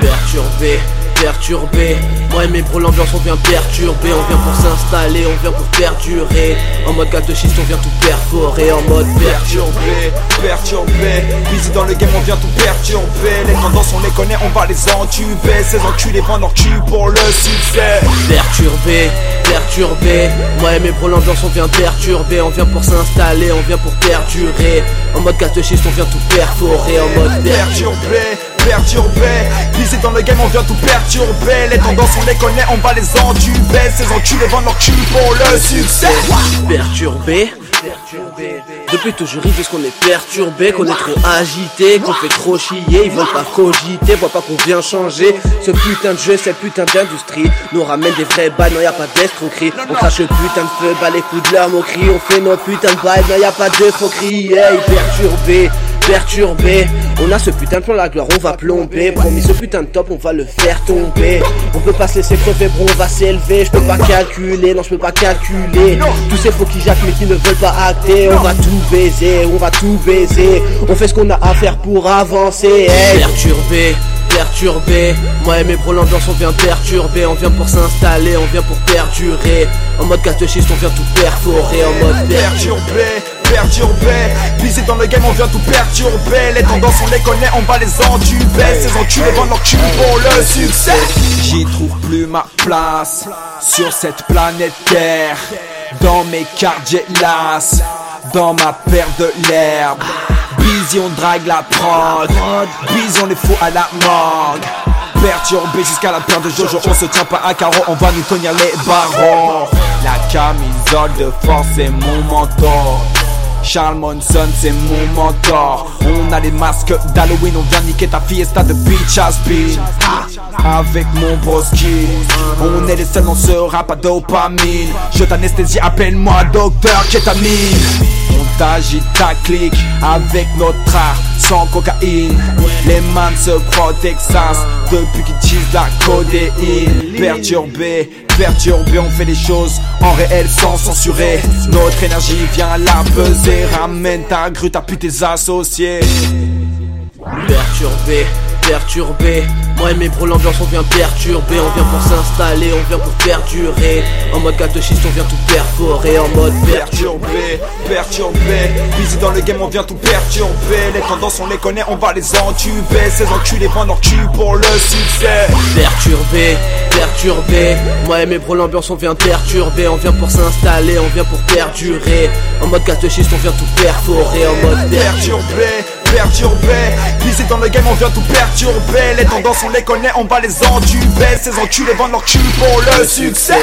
Perturbé, perturbé. Moi et mes bros l'ambiance on vient perturber. On vient pour s'installer, on vient pour perdurer. En mode 4 schiste on vient tout perforer. En mode perturbé, perturbé. Busy dans le game on vient tout perturber. Les tendances on les connaît on va les entuber. Ces enculés vendent leur cul pour le succès. Perturbé, perturbé. Moi et mes bros l'ambiance on vient perturber. On vient pour s'installer, on vient pour perdurer. En mode 4 schiste on vient tout perforer. En mode perturbé perturbé. Visé dans le game on vient tout perturber. Les tendances on les connaît on va les entuber Ces enculés vendent leur cul pour le succès. Perturbé. Depuis toujours ils disent qu'on est perturbé, qu'on est trop agité, qu'on fait trop chier, ils veulent pas cogiter, voient pas qu'on vient changer. Ce putain de jeu, cette putain d'industrie. Nous ramène des vrais balles, non y a pas d'escroquerie. On crache le putain de feu, bas les coups de leur moquerie, on fait nos putains de bails, non y a pas de fauquerie, hey, perturbé perturbé On a ce putain de plan la gloire on va plomber. Promis ce putain de top on va le faire tomber. On peut pas se laisser crever bro on va s'élever. Je peux pas calculer non je peux pas calculer. Tous ces faux qui jacquent mais qui ne veulent pas acter. On va tout baiser on va tout baiser. On fait ce qu'on a à faire pour avancer Perturbé perturbé Moi et mes bros l'ambiance on vient perturber. On vient pour s'installer, on vient pour perdurer. En mode 4 schiste on vient tout perforer. En mode perturbé perturbé Visé dans le game on vient tout perturber. Les tendances on les connaît on va les entuber Ces enculés vendent leur cul pour le succès. J'y trouve plus ma place Sur cette planète Terre. Dans mes quartiers las Dans ma paire de l'herbe. Busy on drague la prod. Busy on les fout à la morgue. Perturbé jusqu'à la paire de Jojo. On se tient pas à carreau on va nous tenir les barreaux. La camisole de force c'est mon mentor Charles Monson, c'est mon mentor. On a les masques d'Halloween, on vient niquer ta fiesta de Beach Has Been. Avec mon broski, on est les seuls dans ce rap à dopamine. Je t'anesthésie, appelle-moi docteur kétamine. On t'agite ta clique avec notre art sans cocaïne. Les man se croient Texas depuis qu'ils disent la codéine. Perturbé, perturbé, on fait les choses en réel sans censurer. Notre énergie vient la peser, ramène ta grue, t'as pu tes associés. Perturbé, perturbé. Moi et mes l'ambiance on vient perturber. On vient pour s'installer, on vient pour perdurer. En mode 4 schiste on vient tout perforer. En mode Perturbé, perturbé. Busy dans le game on vient tout perturber. Les tendances on les connaît on va les entuber. Ces enculés vendent leur cul pour le succès. Perturbé, perturbé. Moi et mes bros l'ambiance on vient perturber. On vient pour s'installer, on vient pour perdurer. En mode 4 schiste on vient tout perforer. En mode Perturbé, perturbé. Visé dans le game on vient tout perturber. Les tendances on les connaît on va les entuber Ces enculés vendent leur cul pour le succès